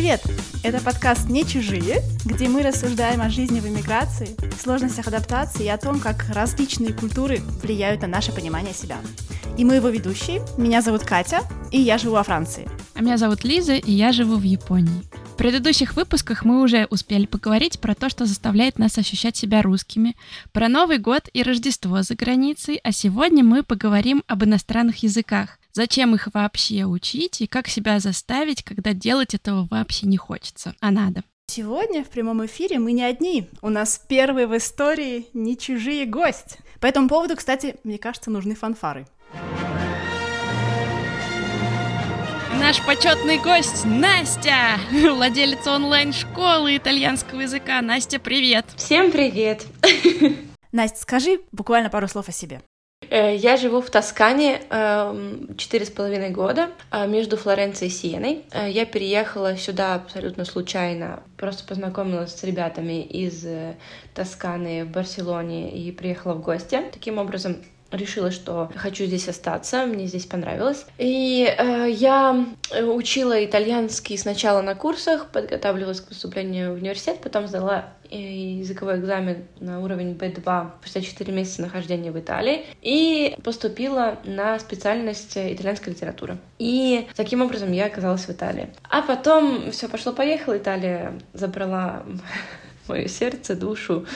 Привет! Это подкаст «Не чужие», где мы рассуждаем о жизни в эмиграции, сложностях адаптации и о том, как различные культуры влияют на наше понимание себя. И мы его ведущие. Меня зовут Катя, и я живу во Франции. А меня зовут Лиза, и я живу в Японии. В предыдущих выпусках мы уже успели поговорить про то, что заставляет нас ощущать себя русскими, про Новый год и Рождество за границей, а сегодня мы поговорим об иностранных языках. Зачем их вообще учить и как себя заставить, когда делать этого вообще не хочется, а надо. Сегодня в прямом эфире мы не одни. У нас первый в истории не чужие гость. По этому поводу, кстати, мне кажется, нужны фанфары. Наш почетный гость Настя, владелица онлайн-школы итальянского языка. Настя, привет! Всем привет! Настя, скажи буквально пару слов о себе. Э, я живу в Тоскане эм, четыре с половиной года э, между Флоренцией и Сиеной. Э, я переехала сюда абсолютно случайно, просто познакомилась с ребятами из Тосканы в Барселоне и приехала в гости. Таким образом, решила, что хочу здесь остаться, мне здесь понравилось. И э, я учила итальянский сначала на курсах, подготавливалась к поступлению в университет, потом сдала языковой экзамен на уровень B2 спустя 4 месяца нахождения в Италии и поступила на специальность итальянская литература. И таким образом я оказалась в Италии. А потом все пошло-поехало, Италия забрала мое сердце, душу,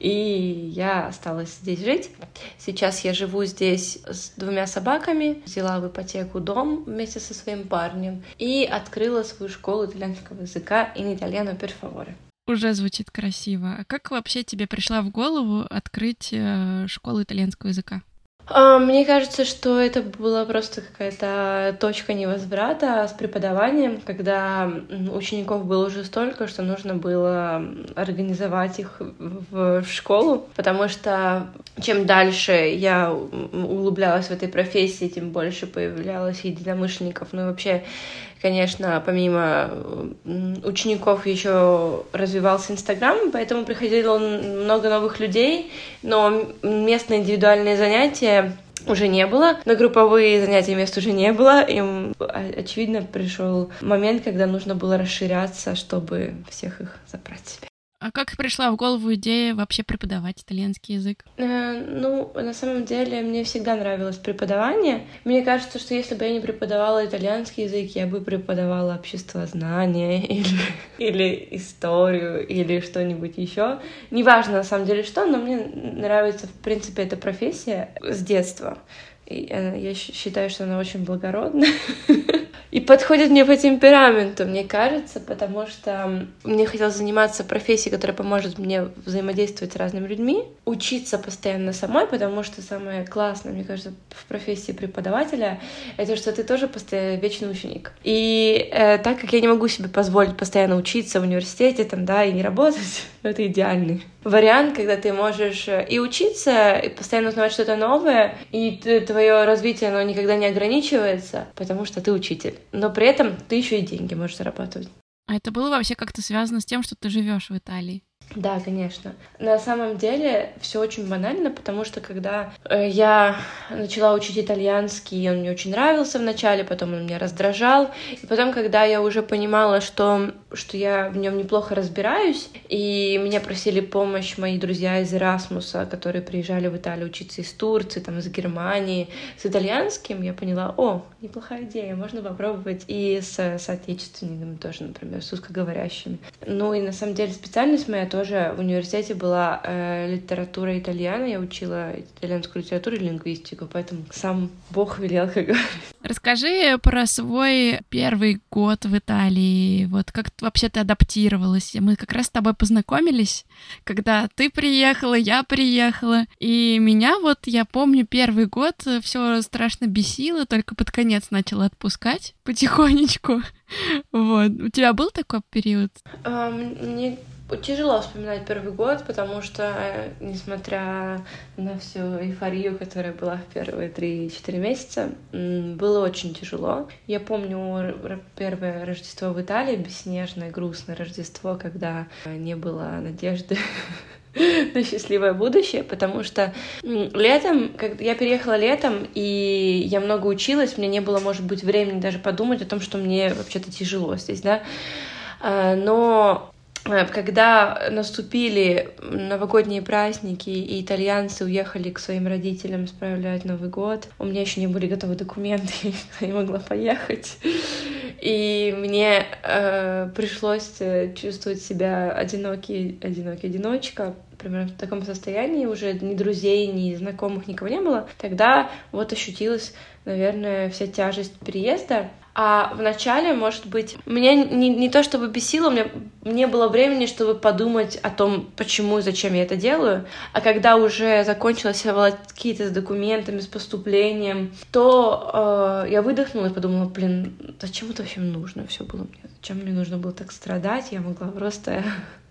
и я осталась здесь жить. Сейчас я живу здесь с двумя собаками, взяла в ипотеку дом вместе со своим парнем и открыла свою школу итальянского языка in italiano per favore. Уже звучит красиво. А как вообще тебе пришла в голову открыть э, школу итальянского языка? А, мне кажется, что это была просто какая-то точка невозврата с преподаванием, когда учеников было уже столько, что нужно было организовать их в школу, потому что чем дальше я углублялась в этой профессии, тем больше появлялось единомышленников, ну и вообще конечно, помимо учеников еще развивался Инстаграм, поэтому приходило много новых людей, но местные индивидуальные занятия уже не было, на групповые занятия мест уже не было, и очевидно пришел момент, когда нужно было расширяться, чтобы всех их забрать себе. А как пришла в голову идея вообще преподавать итальянский язык? Э, ну, на самом деле, мне всегда нравилось преподавание. Мне кажется, что если бы я не преподавала итальянский язык, я бы преподавала обществознание или, или историю или что-нибудь еще. Неважно, на самом деле, что, но мне нравится, в принципе, эта профессия с детства. И э, я считаю, что она очень благородная. и подходит мне по темпераменту, мне кажется, потому что мне хотелось заниматься профессией, которая поможет мне взаимодействовать с разными людьми, учиться постоянно самой, потому что самое классное, мне кажется, в профессии преподавателя, это что ты тоже постоянно вечный ученик. И э, так как я не могу себе позволить постоянно учиться в университете, там, да, и не работать, это идеальный вариант, когда ты можешь э, и учиться, и постоянно узнавать что-то новое, и твое развитие, оно никогда не ограничивается, потому что ты учитель. Но при этом ты еще и деньги можешь зарабатывать. А это было вообще как-то связано с тем, что ты живешь в Италии? Да, конечно. На самом деле все очень банально, потому что когда э, я начала учить итальянский, он мне очень нравился вначале, потом он меня раздражал, и потом, когда я уже понимала, что что я в нем неплохо разбираюсь, и меня просили помощь мои друзья из Эрасмуса, которые приезжали в Италию учиться из Турции, там из Германии, с итальянским, я поняла, о, неплохая идея, можно попробовать и с соотечественниками тоже, например, с русскоговорящими. Ну и на самом деле специальность моя тоже в университете была э, литература итальяна. Я учила итальянскую литературу и лингвистику, поэтому сам Бог велел, как говорится. Расскажи про свой первый год в Италии. Вот как вообще ты адаптировалась? Мы как раз с тобой познакомились, когда ты приехала, я приехала. И меня вот, я помню, первый год все страшно бесило, только под конец начала отпускать потихонечку. Вот. У тебя был такой период? Мне Тяжело вспоминать первый год, потому что, э, несмотря на всю эйфорию, которая была в первые 3-4 месяца, было очень тяжело. Я помню первое Рождество в Италии, бесснежное, грустное Рождество, когда не было надежды на счастливое будущее, потому что летом, когда я переехала летом, и я много училась, мне не было, может быть, времени даже подумать о том, что мне вообще-то тяжело здесь, да, но Э, когда наступили новогодние праздники, и итальянцы уехали к своим родителям справлять Новый год, у меня еще не были готовы документы, я не могла поехать. И мне э, пришлось э, чувствовать себя одинокий, одинокий одиночка, примерно в таком состоянии, уже ни друзей, ни знакомых, никого не было. Тогда вот ощутилась, наверное, вся тяжесть переезда. А в начале, может быть, меня не, не то чтобы бесило, мне не было времени, чтобы подумать о том, почему и зачем я это делаю. А когда уже закончилась какие-то с документами, с поступлением, то э, я выдохнула и подумала, блин, зачем это вообще нужно все было мне? Зачем мне нужно было так страдать? Я могла просто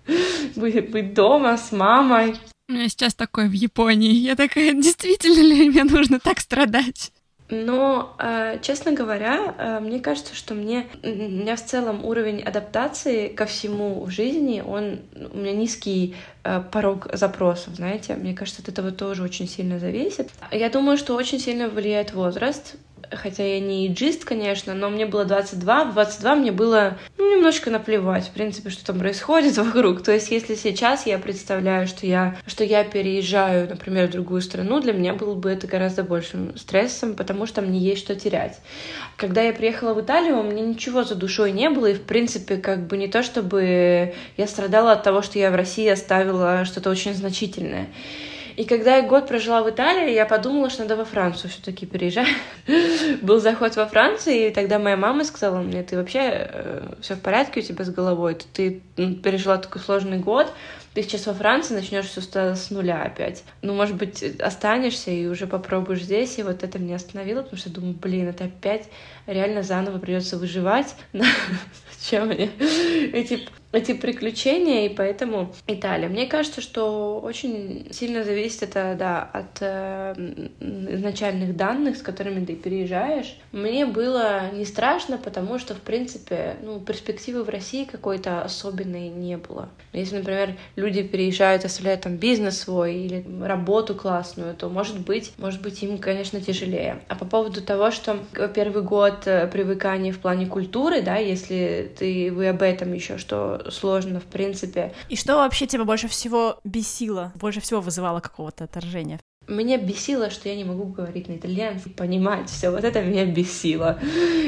быть, быть дома с мамой. У меня сейчас такое в Японии. Я такая, действительно ли мне нужно так страдать? Но, э, честно говоря, э, мне кажется, что мне у меня в целом уровень адаптации ко всему в жизни, он у меня низкий э, порог запросов, знаете. Мне кажется, от этого тоже очень сильно зависит. Я думаю, что очень сильно влияет возраст хотя я не иджист, конечно, но мне было 22, в 22 мне было ну, немножко наплевать, в принципе, что там происходит вокруг. То есть, если сейчас я представляю, что я, что я переезжаю, например, в другую страну, для меня было бы это гораздо большим стрессом, потому что мне есть что терять. Когда я приехала в Италию, у меня ничего за душой не было, и, в принципе, как бы не то, чтобы я страдала от того, что я в России оставила что-то очень значительное. И когда я год прожила в Италии, я подумала, что надо во Францию все-таки переезжать. Был заход во Францию, и тогда моя мама сказала мне, ты вообще э, все в порядке у тебя с головой, ты, ты пережила такой сложный год, ты сейчас во Франции начнешь все с нуля опять. Ну, может быть, останешься и уже попробуешь здесь, и вот это меня остановило, потому что думаю, блин, это опять реально заново придется выживать. Зачем мне эти эти приключения, и поэтому Италия. Мне кажется, что очень сильно зависит это, да, от э, изначальных данных, с которыми ты переезжаешь. Мне было не страшно, потому что, в принципе, ну, перспективы в России какой-то особенной не было. Если, например, люди переезжают, оставляют там бизнес свой или работу классную, то, может быть, может быть, им, конечно, тяжелее. А по поводу того, что первый год э, привыкания в плане культуры, да, если ты, вы об этом еще, что сложно, в принципе. И что вообще тебя больше всего бесило, больше всего вызывало какого-то отторжения? Меня бесило, что я не могу говорить на итальянском, понимать все. Вот это меня бесило.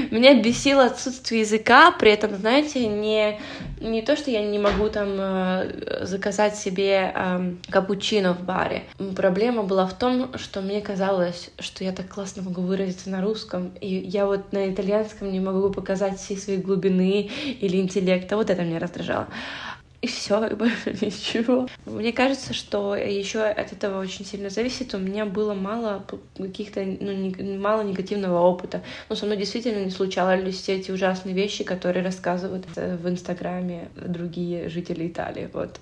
Меня бесило отсутствие языка, при этом, знаете, не, не то, что я не могу там э, заказать себе э, капучино в баре. Проблема была в том, что мне казалось, что я так классно могу выразиться на русском, и я вот на итальянском не могу показать все свои глубины или интеллекта. Вот это меня раздражало и все, и больше ничего. Мне кажется, что еще от этого очень сильно зависит. У меня было мало каких-то, ну, не, мало негативного опыта. Но со мной действительно не случались все эти ужасные вещи, которые рассказывают в Инстаграме другие жители Италии. Вот.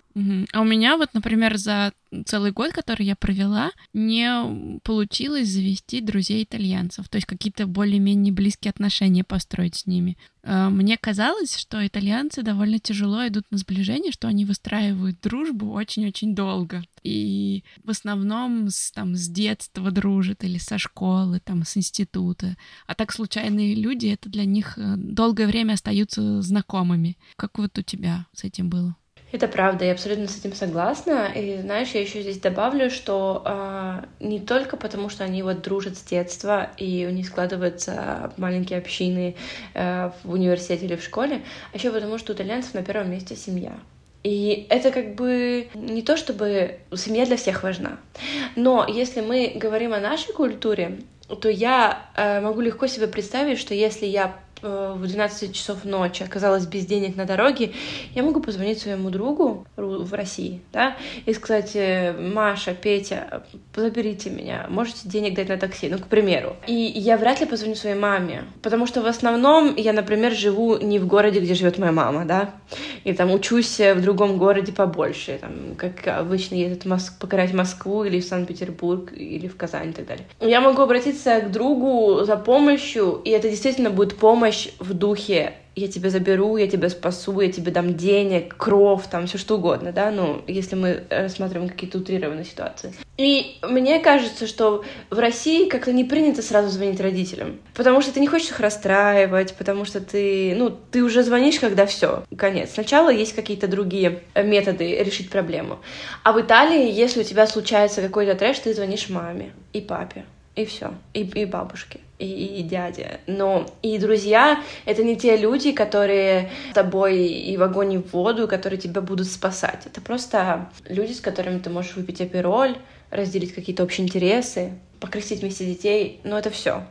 А у меня вот, например, за целый год, который я провела, не получилось завести друзей итальянцев, то есть какие-то более-менее близкие отношения построить с ними. А, мне казалось, что итальянцы довольно тяжело идут на сближение, что они выстраивают дружбу очень-очень долго. И в основном с, там, с детства дружат или со школы, там, с института. А так случайные люди, это для них э, долгое время остаются знакомыми. Как вот у тебя с этим было? Это правда, я абсолютно с этим согласна. И знаешь, я еще здесь добавлю, что э, не только потому, что они вот дружат с детства, и у них складываются маленькие общины э, в университете или в школе, а еще потому, что у итальянцев на первом месте семья. И это как бы не то, чтобы семья для всех важна. Но если мы говорим о нашей культуре, то я э, могу легко себе представить, что если я в 12 часов ночи оказалась без денег на дороге, я могу позвонить своему другу в России, да, и сказать, э, Маша, Петя, заберите меня, можете денег дать на такси, ну, к примеру. И я вряд ли позвоню своей маме, потому что в основном я, например, живу не в городе, где живет моя мама, да, и там учусь в другом городе побольше, там, как обычно ездят Моск... покорять Москву или в Санкт-Петербург или в Казань и так далее. Я могу обратиться к другу за помощью, и это действительно будет помощь помощь в духе я тебя заберу, я тебя спасу, я тебе дам денег, кров, там все что угодно, да, ну, если мы рассматриваем какие-то утрированные ситуации. И мне кажется, что в России как-то не принято сразу звонить родителям, потому что ты не хочешь их расстраивать, потому что ты, ну, ты уже звонишь, когда все, конец. Сначала есть какие-то другие методы решить проблему. А в Италии, если у тебя случается какой-то трэш, ты звонишь маме и папе и все, и, и бабушки, и, и дядя. Но и друзья — это не те люди, которые с тобой и в огонь, и в воду, которые тебя будут спасать. Это просто люди, с которыми ты можешь выпить апероль, разделить какие-то общие интересы, покрестить вместе детей, но это все.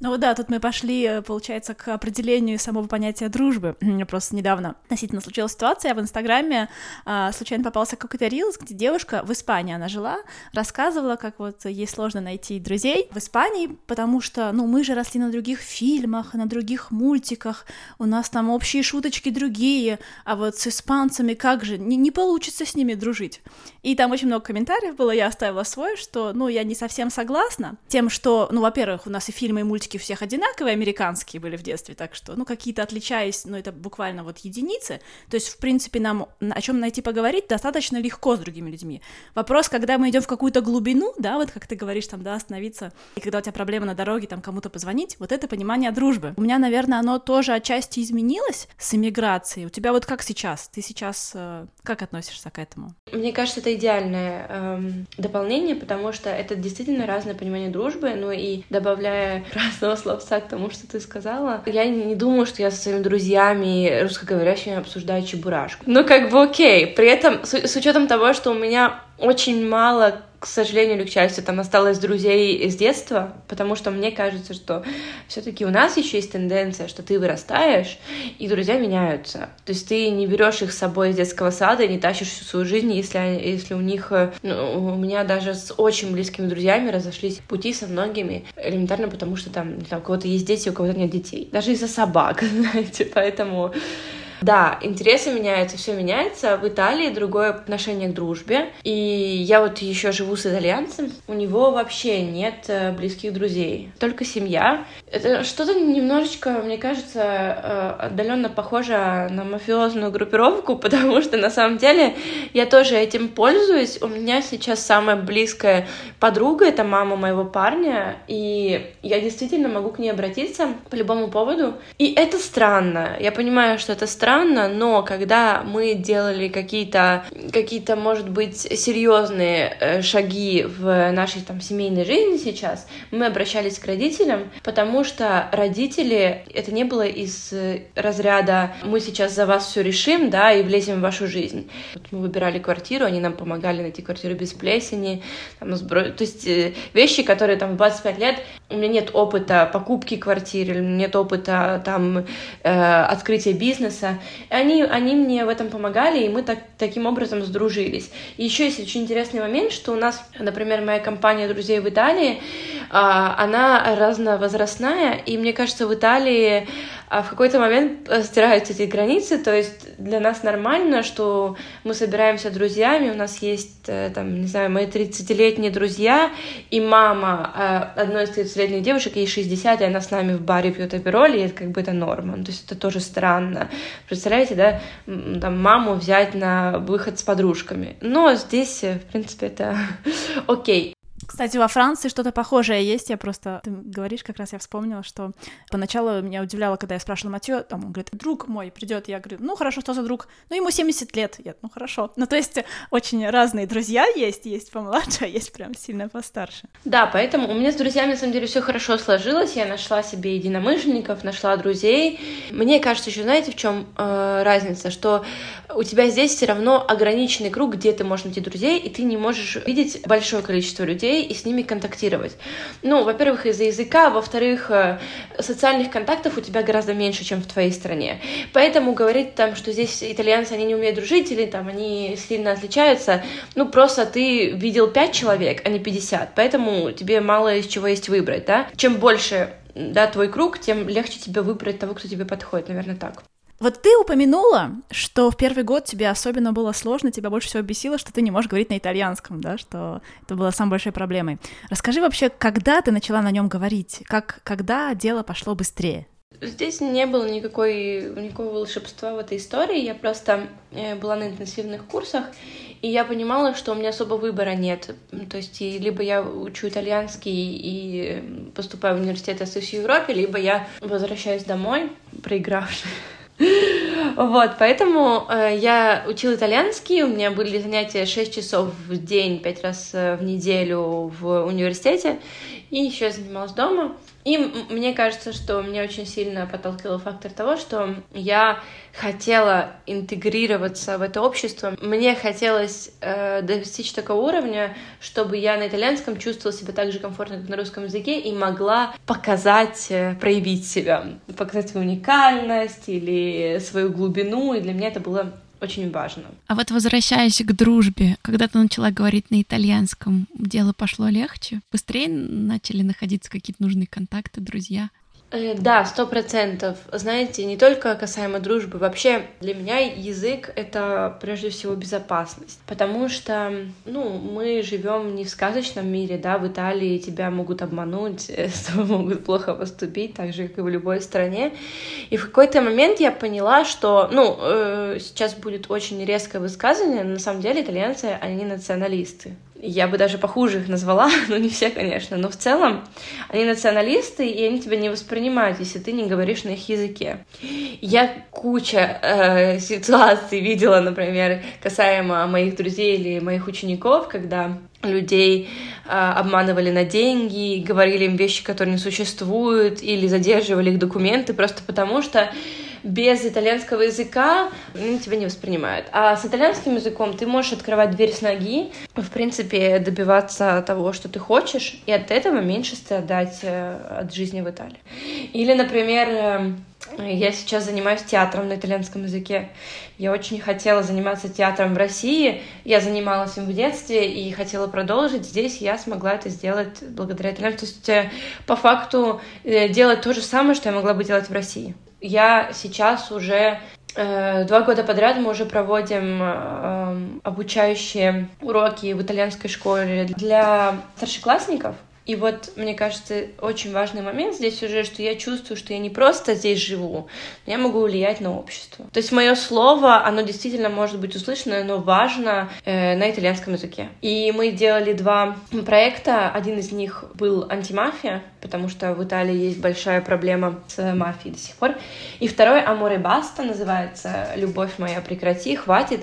Ну да, тут мы пошли, э, получается, к определению самого понятия дружбы. Просто недавно относительно случилась ситуация, я в Инстаграме а, случайно попался какой-то рилс, где девушка в Испании, она жила, рассказывала, как вот ей сложно найти друзей в Испании, потому что, ну, мы же росли на других фильмах, на других мультиках, у нас там общие шуточки другие, а вот с испанцами как же, не, не получится с ними дружить. И там очень много комментариев было, я оставила свой, что, ну, я не совсем согласна тем, что, ну, во-первых, у нас и фильмы, и мультики у всех одинаковые, американские были в детстве, так что, ну, какие-то отличаясь, ну, это буквально вот единицы. То есть, в принципе, нам о чем найти поговорить достаточно легко с другими людьми. Вопрос, когда мы идем в какую-то глубину, да, вот как ты говоришь, там, да, остановиться, и когда у тебя проблема на дороге, там, кому-то позвонить, вот это понимание дружбы. У меня, наверное, оно тоже отчасти изменилось с эмиграцией. У тебя вот как сейчас? Ты сейчас э, как относишься к этому? Мне кажется, это идеальное эм, дополнение, потому что это действительно разное понимание дружбы, ну и добавляя разного словца к тому, что ты сказала, я не думаю, что я со своими друзьями русскоговорящими обсуждаю чебурашку. Ну, как бы окей. При этом, с, с учетом того, что у меня очень мало к сожалению или к счастью, там осталось друзей из детства, потому что мне кажется, что все-таки у нас еще есть тенденция, что ты вырастаешь, и друзья меняются. То есть ты не берешь их с собой из детского сада и не тащишь всю свою жизнь, если, если у них... Ну, у меня даже с очень близкими друзьями разошлись пути со многими, элементарно потому, что там, там у кого-то есть дети, у кого-то нет детей. Даже из-за собак, знаете, поэтому да, интересы меняются, все меняется. В Италии другое отношение к дружбе. И я вот еще живу с итальянцем. У него вообще нет э, близких друзей, только семья. Это что-то немножечко, мне кажется, э, отдаленно похоже на мафиозную группировку, потому что на самом деле я тоже этим пользуюсь. У меня сейчас самая близкая подруга это мама моего парня, и я действительно могу к ней обратиться по любому поводу. И это странно. Я понимаю, что это странно странно, но когда мы делали какие-то, какие-то, может быть, серьезные э, шаги в нашей там семейной жизни сейчас, мы обращались к родителям, потому что родители, это не было из э, разряда «мы сейчас за вас все решим, да, и влезем в вашу жизнь». Вот мы выбирали квартиру, они нам помогали найти квартиру без плесени, там, сбро... то есть э, вещи, которые там в 25 лет, у меня нет опыта покупки квартиры, нет опыта там э, открытия бизнеса, и они, они мне в этом помогали, и мы так, таким образом сдружились. И еще есть очень интересный момент, что у нас, например, моя компания друзей в Италии, а, она разновозрастная, и мне кажется, в Италии а, в какой-то момент э, стираются эти границы, то есть для нас нормально, что мы собираемся друзьями, у нас есть, э, там, не знаю, мои 30-летние друзья, и мама э, одной из 30-летних девушек, ей 60, и она с нами в баре пьет апероль, и это как бы это норма, то есть это тоже странно. Представляете, да, там, маму взять на выход с подружками. Но здесь, в принципе, это окей. Кстати, во Франции что-то похожее есть. Я просто... Ты говоришь, как раз я вспомнила, что поначалу меня удивляло, когда я спрашивала Матю, там, он говорит, друг мой придет. Я говорю, ну, хорошо, что за друг? Ну, ему 70 лет. Я, ну, хорошо. Ну, то есть очень разные друзья есть. Есть помладше, а есть прям сильно постарше. Да, поэтому у меня с друзьями, на самом деле, все хорошо сложилось. Я нашла себе единомышленников, нашла друзей. Мне кажется, еще знаете, в чем э, разница? Что у тебя здесь все равно ограниченный круг, где ты можешь найти друзей, и ты не можешь видеть большое количество людей, и с ними контактировать. Ну, во-первых, из-за языка, во-вторых, э, социальных контактов у тебя гораздо меньше, чем в твоей стране. Поэтому говорить там, что здесь итальянцы, они не умеют дружить, или там они сильно отличаются, ну, просто ты видел 5 человек, а не 50, поэтому тебе мало из чего есть выбрать, да? Чем больше да, твой круг, тем легче тебе выбрать того, кто тебе подходит, наверное, так. Вот ты упомянула, что в первый год тебе особенно было сложно, тебя больше всего бесило, что ты не можешь говорить на итальянском, да, что это было самой большой проблемой. Расскажи вообще, когда ты начала на нем говорить, как, когда дело пошло быстрее? Здесь не было никакой, никакого волшебства в этой истории. Я просто э, была на интенсивных курсах, и я понимала, что у меня особо выбора нет. То есть либо я учу итальянский и поступаю в университет СС в Европе, либо я возвращаюсь домой, проигравший. Вот, поэтому э, я учила итальянский, у меня были занятия 6 часов в день, 5 раз э, в неделю в университете, и еще занималась дома. И мне кажется, что меня очень сильно подталкивал фактор того, что я хотела интегрироваться в это общество. Мне хотелось э, достичь такого уровня, чтобы я на итальянском чувствовала себя так же комфортно, как на русском языке, и могла показать, э, проявить себя, показать свою уникальность или свою глубину. И для меня это было очень важно. А вот возвращаясь к дружбе, когда ты начала говорить на итальянском, дело пошло легче? Быстрее начали находиться какие-то нужные контакты, друзья? Э, да, сто процентов. Знаете, не только касаемо дружбы, вообще для меня язык — это прежде всего безопасность, потому что, ну, мы живем не в сказочном мире, да, в Италии тебя могут обмануть, с тобой могут плохо поступить, так же, как и в любой стране. И в какой-то момент я поняла, что, ну, э, сейчас будет очень резкое высказывание, но на самом деле итальянцы, они националисты я бы даже похуже их назвала, но не все, конечно, но в целом они националисты, и они тебя не воспринимают, если ты не говоришь на их языке. Я куча э, ситуаций видела, например, касаемо моих друзей или моих учеников, когда людей э, обманывали на деньги, говорили им вещи, которые не существуют, или задерживали их документы просто потому, что без итальянского языка они тебя не воспринимают. А с итальянским языком ты можешь открывать дверь с ноги, в принципе, добиваться того, что ты хочешь, и от этого меньше страдать э, от жизни в Италии. Или, например, э, я сейчас занимаюсь театром на итальянском языке. Я очень хотела заниматься театром в России. Я занималась им в детстве и хотела продолжить. Здесь я смогла это сделать благодаря итальянскому. То есть, э, по факту, делать то же самое, что я могла бы делать в России я сейчас уже э, Два года подряд мы уже проводим э, обучающие уроки в итальянской школе для старшеклассников. И вот, мне кажется, очень важный момент здесь уже, что я чувствую, что я не просто здесь живу, но я могу влиять на общество. То есть мое слово, оно действительно может быть услышано, но важно э, на итальянском языке. И мы делали два проекта. Один из них был антимафия, потому что в Италии есть большая проблема с мафией до сих пор. И второй «Аморе баста» называется «Любовь моя, прекрати, хватит».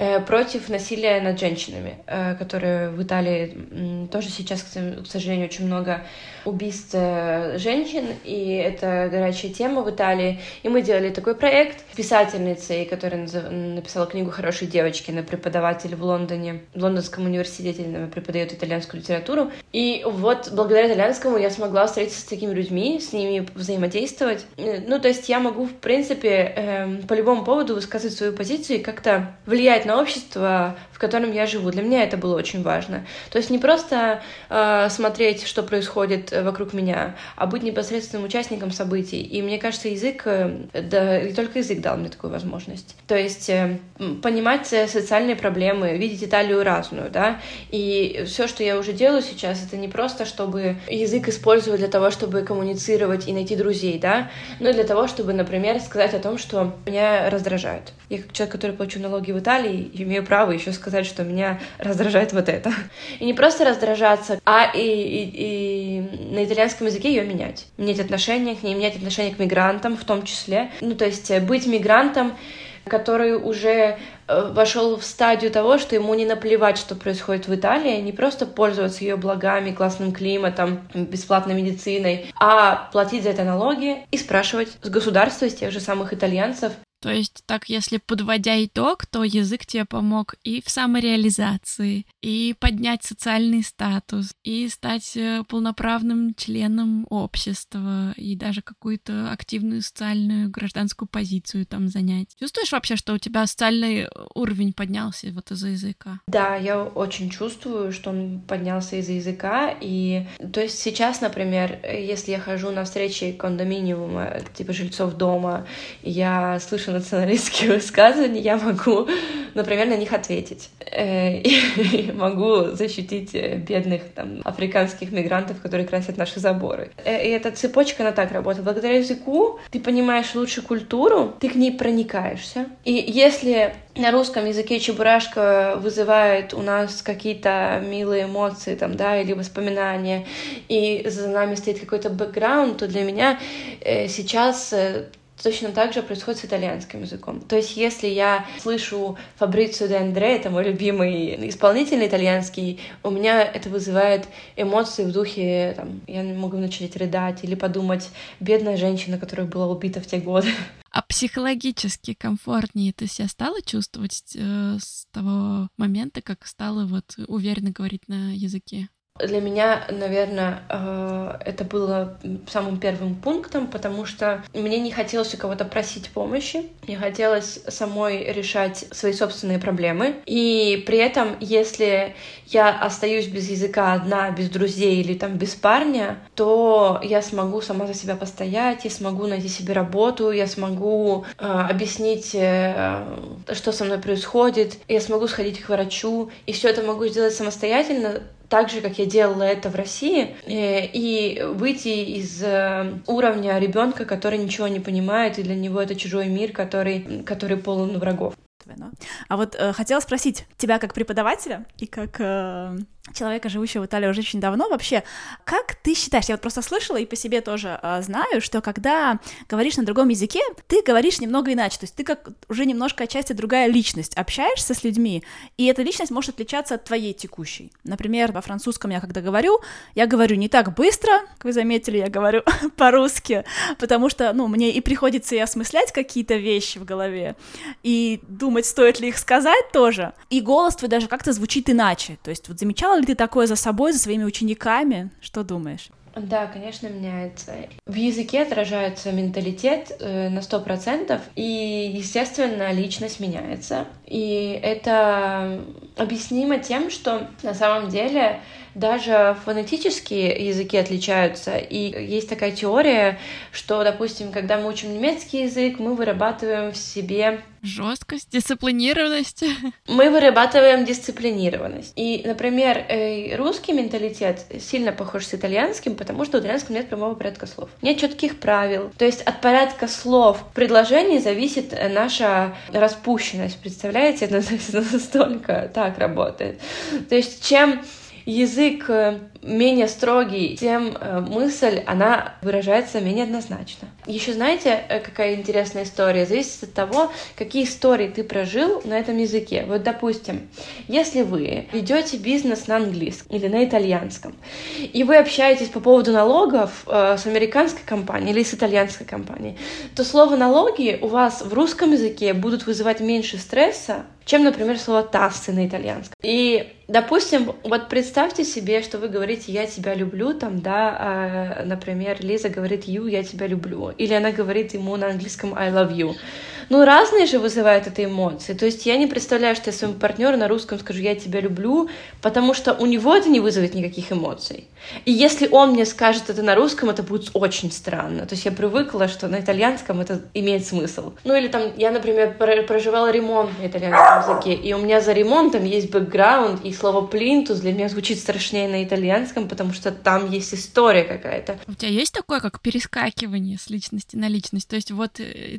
Э, против насилия над женщинами, э, которые в Италии тоже сейчас, к сожалению, очень много убийств э, женщин, и это горячая тема в Италии. И мы делали такой проект с писательницей, которая написала книгу «Хорошие девочки», она преподаватель в Лондоне, в Лондонском университете, она преподает итальянскую литературу. И вот благодаря итальянскому я смогла встретиться с такими людьми, с ними взаимодействовать. Ну, то есть я могу, в принципе, эм, по любому поводу высказывать свою позицию и как-то влиять на общество, в котором я живу. Для меня это было очень важно. То есть не просто э, смотреть, что происходит вокруг меня, а быть непосредственным участником событий. И мне кажется, язык, э, да, и только язык дал мне такую возможность. То есть э, понимать социальные проблемы, видеть Италию разную, да. И все, что я уже делаю сейчас, это не просто, чтобы язык использовать для того, чтобы коммуницировать и найти друзей, да, но для того, чтобы, например, сказать о том, что меня раздражает. Я как человек, который плачу налоги в Италии, имею право еще сказать, что меня раздражает вот это. И не просто раздражаться, а и, и, и на итальянском языке ее менять. Менять отношения к ней, менять отношения к мигрантам в том числе. Ну, то есть э, быть мигрантом, который уже э, вошел в стадию того, что ему не наплевать, что происходит в Италии, не просто пользоваться ее благами, классным климатом, бесплатной медициной, а платить за это налоги и спрашивать с государства, с тех же самых итальянцев, то есть, так, если подводя итог, то язык тебе помог и в самореализации, и поднять социальный статус, и стать э, полноправным членом общества, и даже какую-то активную социальную гражданскую позицию там занять. Чувствуешь вообще, что у тебя социальный уровень поднялся вот из-за языка? Да, я очень чувствую, что он поднялся из-за языка, и то есть сейчас, например, если я хожу на встречи кондоминиума, типа жильцов дома, я слышу слышу националистские высказывания, я могу, например, на них ответить. Э, и могу защитить э, бедных там, африканских мигрантов, которые красят наши заборы. Э, и эта цепочка, она так работает. Благодаря языку ты понимаешь лучше культуру, ты к ней проникаешься. И если на русском языке чебурашка вызывает у нас какие-то милые эмоции, там, да, или воспоминания, и за нами стоит какой-то бэкграунд, то для меня э, сейчас э, Точно так же происходит с итальянским языком. То есть, если я слышу Фабрицио де Андре, это мой любимый исполнитель итальянский, у меня это вызывает эмоции в духе, там, я могу начать рыдать или подумать, бедная женщина, которая была убита в те годы. А психологически комфортнее ты себя стала чувствовать э, с того момента, как стала вот уверенно говорить на языке? Для меня, наверное, э, это было самым первым пунктом, потому что мне не хотелось у кого-то просить помощи, мне хотелось самой решать свои собственные проблемы. И при этом, если я остаюсь без языка одна, без друзей или там без парня, то я смогу сама за себя постоять, я смогу найти себе работу, я смогу э, объяснить, э, что со мной происходит, я смогу сходить к врачу, и все это могу сделать самостоятельно, так же, как я делала это в России, э, и выйти из э, уровня ребенка, который ничего не понимает, и для него это чужой мир, который, который полон врагов. А вот э, хотела спросить тебя как преподавателя и как э, человека, живущего в Италии уже очень давно, вообще, как ты считаешь, я вот просто слышала и по себе тоже э, знаю, что когда говоришь на другом языке, ты говоришь немного иначе, то есть ты как уже немножко отчасти другая личность, общаешься с людьми, и эта личность может отличаться от твоей текущей. Например, во французском я когда говорю, я говорю не так быстро, как вы заметили, я говорю по-русски, потому что, ну, мне и приходится и осмыслять какие-то вещи в голове, и думать, стоит ли их сказать тоже, и голос твой даже как-то звучит иначе, то есть вот замечала ли ты такое за собой, за своими учениками? Что думаешь? Да, конечно, меняется. В языке отражается менталитет э, на сто процентов, и, естественно, личность меняется. И это объяснимо тем, что на самом деле даже фонетические языки отличаются. И есть такая теория, что, допустим, когда мы учим немецкий язык, мы вырабатываем в себе Жесткость, дисциплинированность. Мы вырабатываем дисциплинированность. И, например, русский менталитет сильно похож с итальянским, потому что в итальянском нет прямого порядка слов. Нет четких правил. То есть от порядка слов в предложении зависит наша распущенность. Представляете, это настолько так работает. То есть чем язык э, менее строгий, тем э, мысль, она выражается менее однозначно. Еще знаете, э, какая интересная история? Зависит от того, какие истории ты прожил на этом языке. Вот, допустим, если вы ведете бизнес на английском или на итальянском, и вы общаетесь по поводу налогов с американской компанией или с итальянской компанией, то слово налоги у вас в русском языке будут вызывать меньше стресса, чем, например, слово «тассы» на итальянском. И, допустим, вот представьте себе, что вы говорите «я тебя люблю», там, да, а, например, Лиза говорит «you», «я тебя люблю», или она говорит ему на английском «I love you». Ну, разные же вызывают это эмоции. То есть я не представляю, что я своему партнеру на русском скажу «я тебя люблю», потому что у него это не вызовет никаких эмоций. И если он мне скажет это на русском, это будет очень странно. То есть я привыкла, что на итальянском это имеет смысл. Ну или там, я, например, проживала ремонт на итальянском языке, и у меня за ремонтом есть бэкграунд, и слово плинтус для меня звучит страшнее на итальянском, потому что там есть история какая-то. У тебя есть такое, как перескакивание с личности на личность? То есть вот э,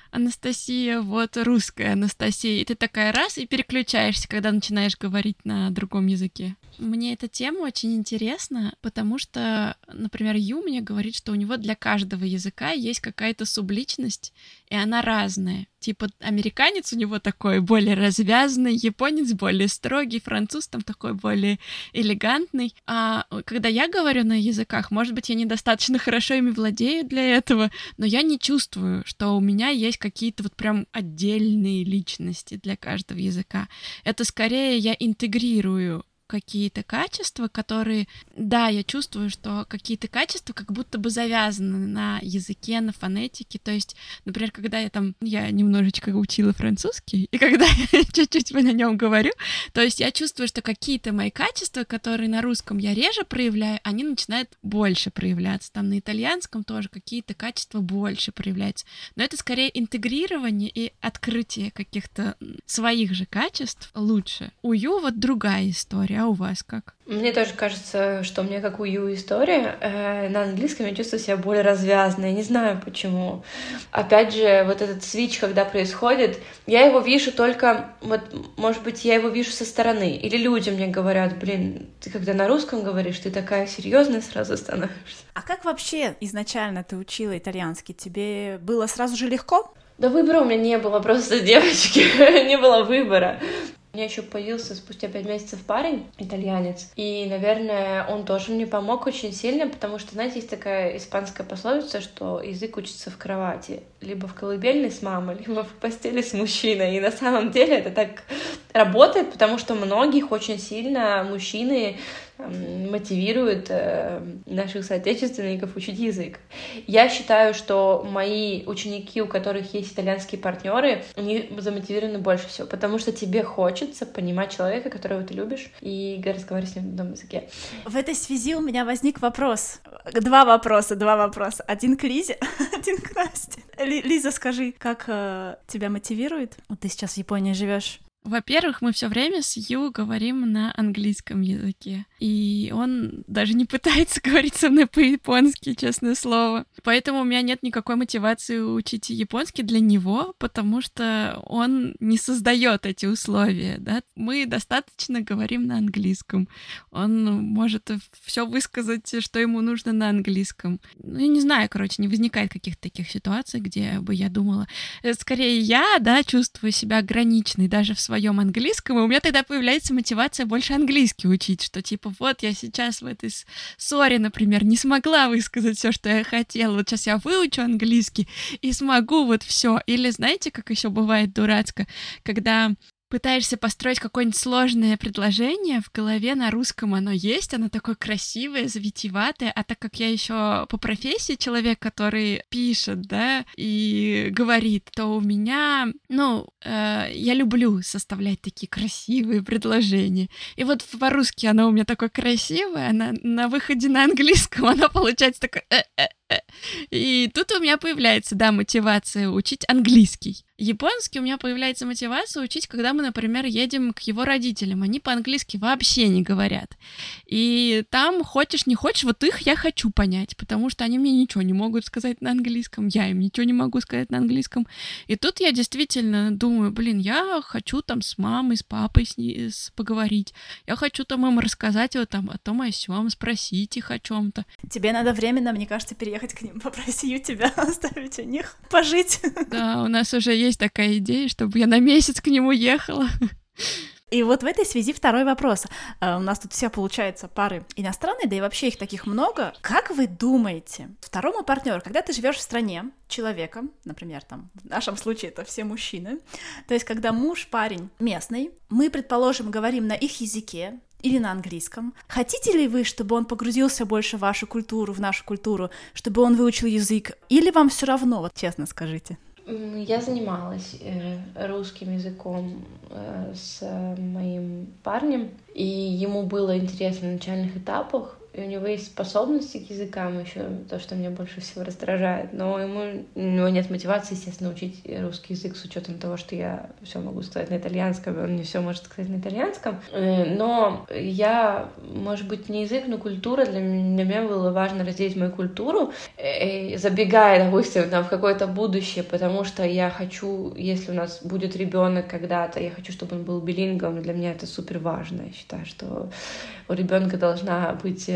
Анастасия, вот русская Анастасия, и ты такая раз и переключаешься, когда начинаешь говорить на другом языке. Мне эта тема очень интересна, потому что, например, Ю мне говорит, что у него для каждого языка есть какая-то субличность, и она разная. Типа американец у него такой более развязанный, японец более строгий, француз там такой более элегантный. А когда я говорю на языках, может быть, я недостаточно хорошо ими владею для этого, но я не чувствую, что у меня есть какие-то вот прям отдельные личности для каждого языка. Это скорее я интегрирую какие-то качества, которые, да, я чувствую, что какие-то качества как будто бы завязаны на языке, на фонетике. То есть, например, когда я там, я немножечко учила французский, и когда я чуть-чуть на нем говорю, то есть я чувствую, что какие-то мои качества, которые на русском я реже проявляю, они начинают больше проявляться. Там на итальянском тоже какие-то качества больше проявляются. Но это скорее интегрирование и открытие каких-то своих же качеств лучше. У Ю вот другая история, а у вас как? Мне тоже кажется, что мне как у Ю история. Э, на английском я чувствую себя более развязанной. Не знаю почему. Опять же, вот этот свич, когда происходит, я его вижу только, вот, может быть, я его вижу со стороны. Или люди мне говорят, блин, ты когда на русском говоришь, ты такая серьезная сразу становишься. А как вообще изначально ты учила итальянский? Тебе было сразу же легко? Да выбора у меня не было, просто девочки, не было выбора. У меня еще появился спустя пять месяцев парень, итальянец, и, наверное, он тоже мне помог очень сильно, потому что, знаете, есть такая испанская пословица, что язык учится в кровати, либо в колыбельной с мамой, либо в постели с мужчиной, и на самом деле это так работает, потому что многих очень сильно мужчины мотивирует э, наших соотечественников учить язык. Я считаю, что мои ученики, у которых есть итальянские партнеры, они замотивированы больше всего, потому что тебе хочется понимать человека, которого ты любишь, и разговаривать с ним на одном языке. В этой связи у меня возник вопрос. Два вопроса, два вопроса. Один к Лизе, один к Насте. Лиза, скажи, как э, тебя мотивирует? Вот ты сейчас в Японии живешь. Во-первых, мы все время с Ю говорим на английском языке, и он даже не пытается говорить со мной по-японски, честное слово. Поэтому у меня нет никакой мотивации учить японский для него, потому что он не создает эти условия, да. Мы достаточно говорим на английском. Он может все высказать, что ему нужно на английском. Ну, я не знаю, короче, не возникает каких-то таких ситуаций, где бы я думала, «Э, скорее я, да, чувствую себя ограниченной даже в своем английском, и у меня тогда появляется мотивация больше английский учить, что типа вот я сейчас в этой ссоре, например, не смогла высказать все, что я хотела, вот сейчас я выучу английский и смогу вот все. Или знаете, как еще бывает дурацко, когда пытаешься построить какое-нибудь сложное предложение, в голове на русском оно есть, оно такое красивое, завитиватое, а так как я еще по профессии человек, который пишет, да, и говорит, то у меня, ну, э, я люблю составлять такие красивые предложения. И вот по-русски оно у меня такое красивое, а на, на выходе на английском оно получается такое... Э -э. И тут у меня появляется, да, мотивация учить английский. Японский у меня появляется мотивация учить, когда мы, например, едем к его родителям. Они по-английски вообще не говорят. И там, хочешь, не хочешь, вот их я хочу понять, потому что они мне ничего не могут сказать на английском, я им ничего не могу сказать на английском. И тут я действительно думаю, блин, я хочу там с мамой, с папой с ней с, поговорить. Я хочу там им рассказать вот там о том, о сём, спросить их о чем то Тебе надо временно, мне кажется, переехать к ним, попроси тебя оставить у них пожить. Да, у нас уже есть такая идея, чтобы я на месяц к нему ехала. И вот в этой связи второй вопрос. Uh, у нас тут все, получается, пары иностранные, да и вообще их таких много. Как вы думаете, второму партнеру, когда ты живешь в стране человека, например, там, в нашем случае это все мужчины, то есть когда муж, парень местный, мы, предположим, говорим на их языке, или на английском. Хотите ли вы, чтобы он погрузился больше в вашу культуру, в нашу культуру, чтобы он выучил язык, или вам все равно, вот честно скажите? Я занималась э, русским языком э, с моим парнем, и ему было интересно на начальных этапах, и у него есть способности к языкам еще, то, что меня больше всего раздражает, но ему, у него нет мотивации, естественно, учить русский язык с учетом того, что я все могу сказать на итальянском, и он не все может сказать на итальянском. Э, но я, может быть, не язык, но культура для меня, было важно разделить мою культуру, э, забегая, допустим, там, в какое-то будущее, потому что я хочу, если у нас будет ребенок когда-то, я хочу, чтобы он был билингом, для меня это супер важно. Я считаю, что у ребенка должна быть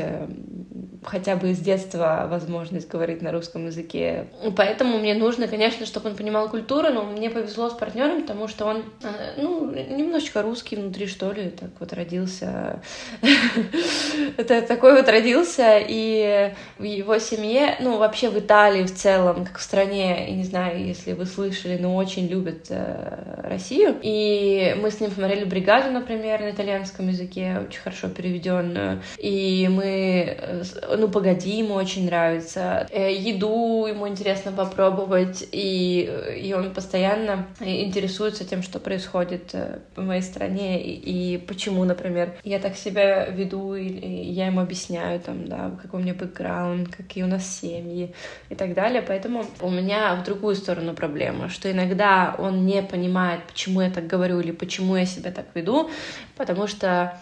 хотя бы с детства возможность говорить на русском языке. Поэтому мне нужно, конечно, чтобы он понимал культуру, но мне повезло с партнером, потому что он, э, ну, немножечко русский внутри, что ли, так вот родился. Это такой вот родился, и в его семье, ну, вообще в Италии в целом, как в стране, я не знаю, если вы слышали, но очень любят э, Россию. И мы с ним смотрели «Бригаду», например, на итальянском языке, очень хорошо переведенную. И мы, э, ну, «Погоди» ему очень нравится. Э, еду ему интересно попробовать, и, и он постоянно интересуется тем, что происходит в моей стране, и, и почему, например, я так себя веду, и я ему объясняю, там, да, какой у меня бэкграунд, какие у нас семьи и так далее. Поэтому у меня в другую сторону проблема, что иногда он не понимает, почему я так говорю или почему я себя так веду, потому что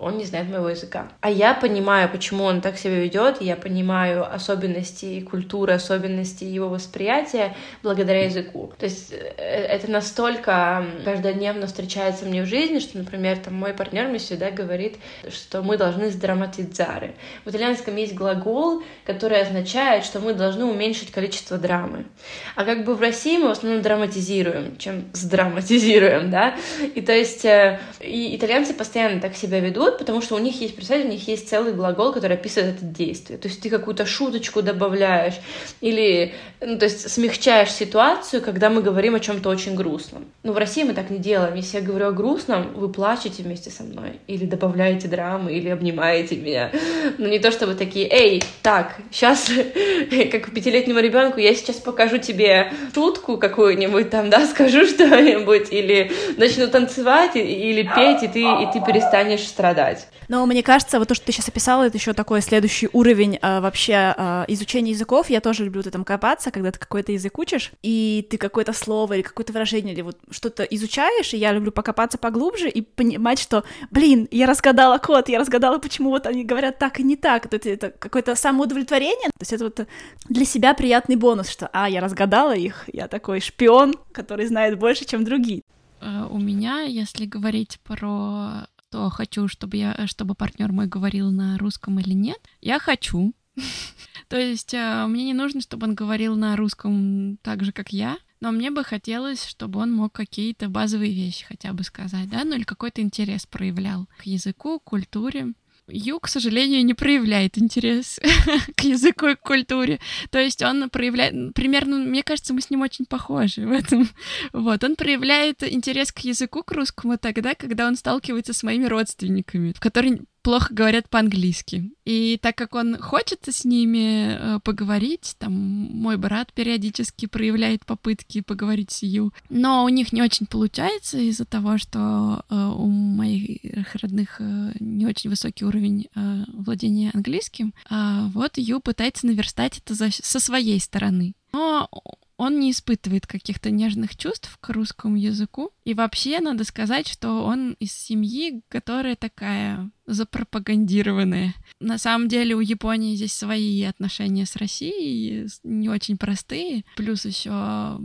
он не знает моего языка. А я понимаю, почему он так себя ведет, я понимаю особенности культуры, особенности его восприятия благодаря языку. То есть э, это настолько каждодневно встречается мне в жизни, что, например, там мой партнер мне всегда говорит, что мы должны сдраматизары. В итальянском есть глагол, который означает, что мы должны уменьшить количество драмы. А как бы в России мы в основном драматизируем, чем сдраматизируем, да? И то есть э, и итальянцы постоянно так себя ведут, потому что у них есть, представьте, у них есть целый глагол, который описывает это действие. То есть ты какую-то шуточку добавляешь или, ну, то есть смягчаешь ситуацию, когда мы говорим о чем-то очень грустном. Но в России мы так не делаем. Если я говорю о грустном, вы плачете вместе со мной или добавляете драмы, или обнимаете меня. Но не то, чтобы такие, эй, так, сейчас, как пятилетнему ребенку, я сейчас покажу тебе шутку какую-нибудь там, да, скажу что-нибудь, или начну танцевать, или петь, и ты, и ты перестанешь страдать. Но мне кажется, вот то, что ты сейчас описала, это еще такой следующий уровень э, вообще э, изучения языков. Я тоже люблю в этом копаться, когда ты какой-то язык учишь, и ты какое-то слово или какое-то выражение, или вот что-то изучаешь, и я люблю покопаться поглубже и понимать, что, блин, я разгадала код, я разгадала, почему вот они говорят так и не так. Это, это какое-то самоудовлетворение. То есть это вот для себя приятный бонус, что, а, я разгадала их, я такой шпион, который знает больше, чем другие. Э, у меня, если говорить про то, хочу, чтобы я, чтобы партнер мой говорил на русском или нет, я хочу. То есть э, мне не нужно, чтобы он говорил на русском так же, как я, но мне бы хотелось, чтобы он мог какие-то базовые вещи хотя бы сказать, да, ну или какой-то интерес проявлял к языку, к культуре. Ю, к сожалению, не проявляет интерес к языку и к культуре. То есть он проявляет... Примерно, мне кажется, мы с ним очень похожи в этом. Вот, он проявляет интерес к языку, к русскому тогда, когда он сталкивается с моими родственниками, в которые плохо говорят по-английски. И так как он хочет с ними э, поговорить, там мой брат периодически проявляет попытки поговорить с Ю, но у них не очень получается из-за того, что э, у моих родных э, не очень высокий уровень владения английским. А вот Ю пытается наверстать это со своей стороны. Но он не испытывает каких-то нежных чувств к русскому языку. И вообще надо сказать, что он из семьи, которая такая запропагандированная. На самом деле у Японии здесь свои отношения с Россией не очень простые. Плюс еще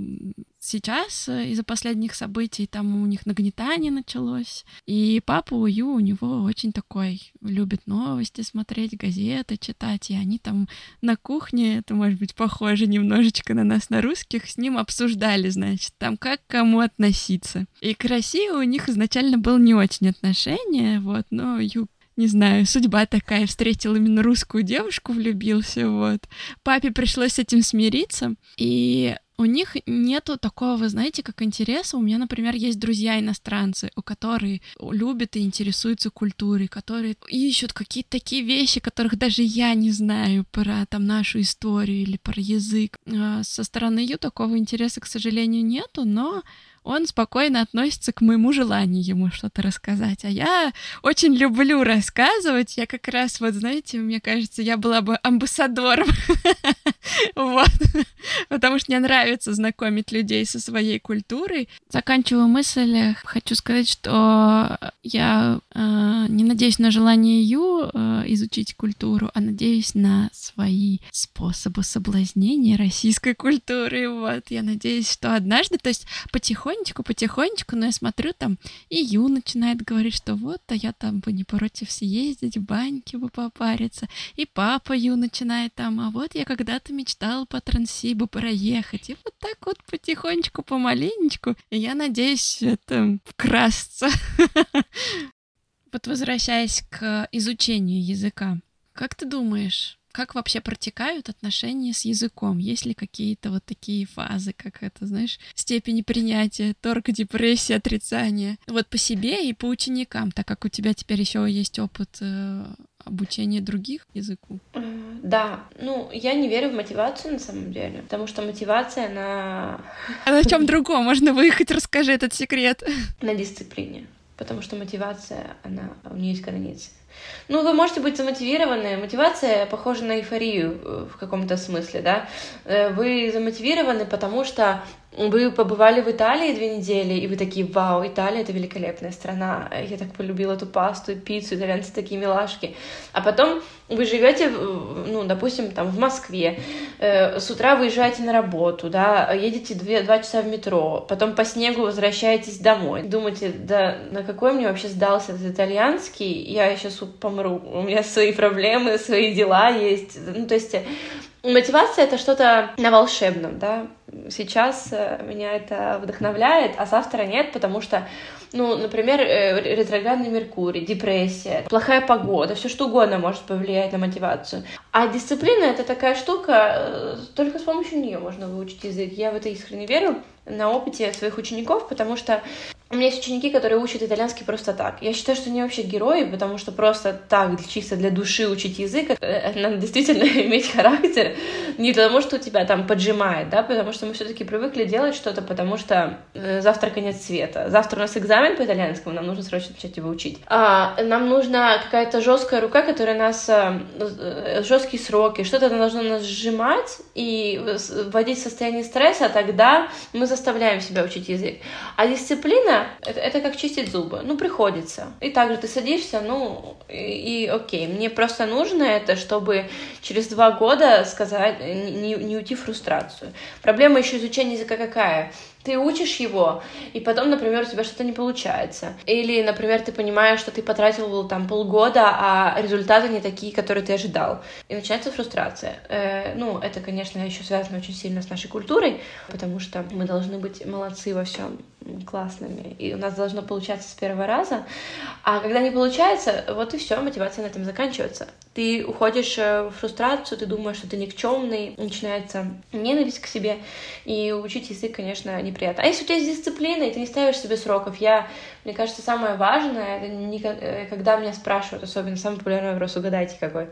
сейчас э, из-за последних событий там у них нагнетание началось. И папа Ую у него очень такой, любит новости смотреть, газеты читать, и они там на кухне, это может быть похоже немножечко на нас, на русских, с ним обсуждали, значит, там как к кому относиться. И к России у них изначально было не очень отношение, вот, но Ю не знаю, судьба такая, встретил именно русскую девушку, влюбился, вот. Папе пришлось с этим смириться, и у них нету такого, знаете, как интереса. У меня, например, есть друзья иностранцы, у которых любят и интересуются культурой, которые ищут какие-то такие вещи, которых даже я не знаю про там нашу историю или про язык. А со стороны Ю такого интереса, к сожалению, нету, но он спокойно относится к моему желанию ему что-то рассказать. А я очень люблю рассказывать. Я как раз, вот знаете, мне кажется, я была бы амбассадором. Вот. Потому что мне нравится знакомить людей со своей культурой. Заканчиваю мысль. Хочу сказать, что я э, не надеюсь на желание Ю э, изучить культуру, а надеюсь на свои способы соблазнения российской культуры. Вот. Я надеюсь, что однажды, то есть потихонечку, потихонечку, но я смотрю, там и Ю начинает говорить, что вот, а я там бы не против съездить, в баньке бы попариться. И папа Ю начинает там, а вот я когда-то мечтал по Транссибу проехать. И вот так вот потихонечку, помаленечку. И я надеюсь, это вкрасться. Вот возвращаясь к изучению языка, как ты думаешь, как вообще протекают отношения с языком? Есть ли какие-то вот такие фазы, как это, знаешь, степени принятия, торг, депрессия, отрицание? Вот по себе и по ученикам, так как у тебя теперь еще есть опыт э, обучения других языку? Да, ну, я не верю в мотивацию на самом деле, потому что мотивация на... А на чем другом можно выехать? Расскажи этот секрет. На дисциплине, потому что мотивация, она, у нее есть границы. Ну, вы можете быть замотивированы. Мотивация похожа на эйфорию э, в каком-то смысле, да. Э, вы замотивированы, потому что вы побывали в Италии две недели, и вы такие, вау, Италия — это великолепная страна, я так полюбила эту пасту, пиццу, итальянцы такие милашки. А потом вы живете, ну, допустим, там в Москве, э, с утра выезжаете на работу, да, едете две, два часа в метро, потом по снегу возвращаетесь домой. Думаете, да на какой мне вообще сдался этот итальянский, я сейчас помру, у меня свои проблемы, свои дела есть. Ну, то есть мотивация — это что-то на волшебном, да, сейчас э, меня это вдохновляет, а завтра нет, потому что, ну, например, э, ретроградный Меркурий, депрессия, плохая погода, все что угодно может повлиять на мотивацию. А дисциплина — это такая штука, э, только с помощью нее можно выучить язык. Я в это искренне верю на опыте своих учеников, потому что у меня есть ученики, которые учат итальянский просто так. Я считаю, что они вообще герои, потому что просто так, чисто для души учить язык, надо действительно иметь характер, не потому что у тебя там поджимает, да, потому что мы все-таки привыкли делать что-то, потому что э, завтра конец света. Завтра у нас экзамен по итальянскому, нам нужно срочно начать его учить. А, нам нужна какая-то жесткая рука, которая нас э, жесткие сроки, что-то должно нас сжимать и вводить в состояние стресса, тогда мы заставляем себя учить язык. А дисциплина это, это как чистить зубы. Ну, приходится. И также ты садишься, ну, и, и окей. Мне просто нужно это, чтобы через два года сказать, не, не уйти в фрустрацию. Проблема еще изучения языка какая? Ты учишь его, и потом, например, у тебя что-то не получается. Или, например, ты понимаешь, что ты потратил там полгода, а результаты не такие, которые ты ожидал. И начинается фрустрация. Э, ну, это, конечно, еще связано очень сильно с нашей культурой, потому что мы должны быть молодцы во всем классными, и у нас должно получаться с первого раза. А когда не получается, вот и все, мотивация на этом заканчивается. Ты уходишь э, в фрустрацию, ты думаешь, что ты никчемный, начинается ненависть к себе, и учить язык, конечно, неприятно. А если у тебя есть дисциплина, и ты не ставишь себе сроков, я, мне кажется, самое важное, это не, э, когда меня спрашивают, особенно самый популярный вопрос, угадайте какой,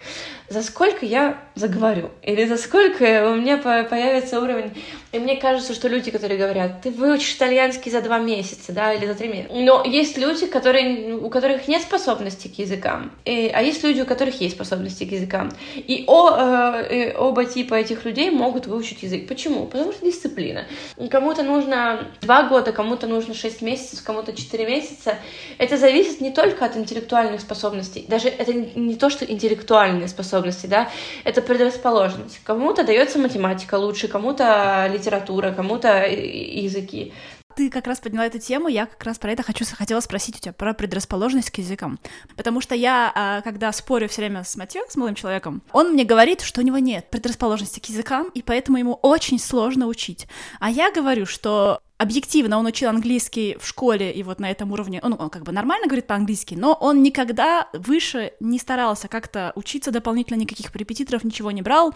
за сколько я заговорю, или за сколько у меня появится уровень, и мне кажется, что люди, которые говорят, ты выучишь итальянский за два месяца, да, или за три месяца, но есть люди, которые, у которых нет способности к языкам, и, а есть люди, у которых есть способности к языкам. И о, э, оба типа этих людей могут выучить язык. Почему? Потому что дисциплина. Кому-то нужно два года, кому-то нужно шесть месяцев, кому-то четыре месяца. Это зависит не только от интеллектуальных способностей, даже это не то, что интеллектуальные способности, да, это предрасположенность. Кому-то дается математика лучше, кому-то литература, кому-то языки ты как раз подняла эту тему, я как раз про это хочу, хотела спросить у тебя про предрасположенность к языкам. Потому что я, а, когда спорю все время с Матьё, с молодым человеком, он мне говорит, что у него нет предрасположенности к языкам, и поэтому ему очень сложно учить. А я говорю, что объективно он учил английский в школе, и вот на этом уровне, он, он как бы нормально говорит по-английски, но он никогда выше не старался как-то учиться дополнительно, никаких репетиторов, ничего не брал.